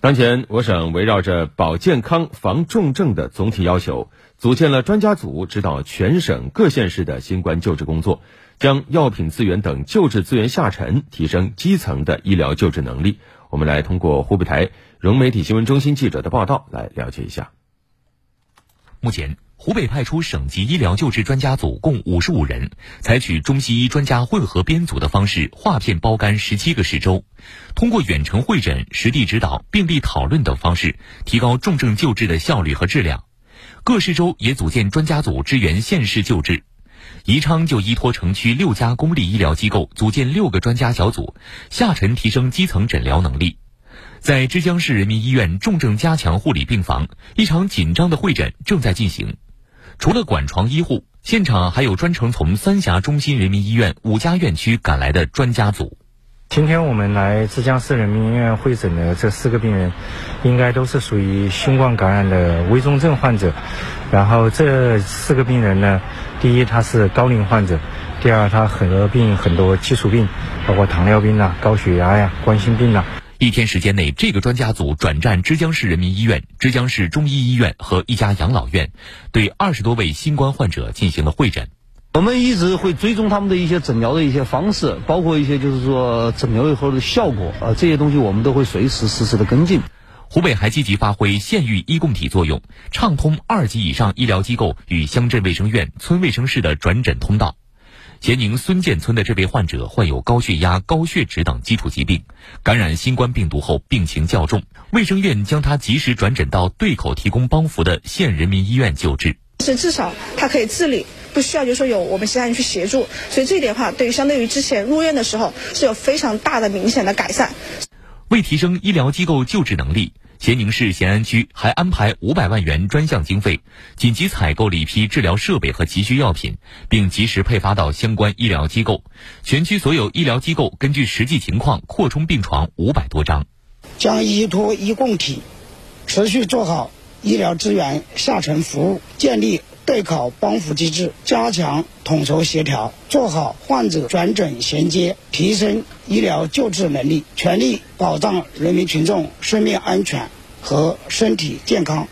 当前，我省围绕着保健康、防重症的总体要求，组建了专家组，指导全省各县市的新冠救治工作，将药品资源等救治资源下沉，提升基层的医疗救治能力。我们来通过湖北台融媒体新闻中心记者的报道来了解一下。目前。湖北派出省级医疗救治专家组共五十五人，采取中西医专家混合编组的方式，划片包干十七个市州，通过远程会诊、实地指导、病例讨论等方式，提高重症救治的效率和质量。各市州也组建专家组支援县市救治。宜昌就依托城区六家公立医疗机构，组建六个专家小组，下沉提升基层诊疗能力。在枝江市人民医院重症加强护理病房，一场紧张的会诊正在进行。除了管床医护，现场还有专程从三峡中心人民医院五家院区赶来的专家组。今天我们来枝江市人民医院会诊的这四个病人，应该都是属于新冠感染的危重症患者。然后这四个病人呢，第一他是高龄患者，第二他很多病很多基础病，包括糖尿病啊、高血压呀、冠心病啊。一天时间内，这个专家组转战枝江市人民医院、枝江市中医医院和一家养老院，对二十多位新冠患者进行了会诊。我们一直会追踪他们的一些诊疗的一些方式，包括一些就是说诊疗以后的效果啊，这些东西我们都会随时实时的跟进。湖北还积极发挥县域医共体作用，畅通二级以上医疗机构与乡镇卫生院、村卫生室的转诊通道。咸宁孙建村的这位患者患有高血压、高血脂等基础疾病，感染新冠病毒后病情较重，卫生院将他及时转诊到对口提供帮扶的县人民医院救治。是至少他可以自理，不需要就是说有我们其他人去协助，所以这一点的话，对于相对于之前入院的时候是有非常大的明显的改善。为提升医疗机构救治能力。咸宁市咸安区还安排五百万元专项经费，紧急采购了一批治疗设备和急需药品，并及时配发到相关医疗机构。全区所有医疗机构根据实际情况扩充病床五百多张。将依托医共体，持续做好医疗资源下沉服务，建立对口帮扶机制，加强统筹协调，做好患者转诊衔接，提升医疗救治能力，全力保障人民群众生命安全和身体健康。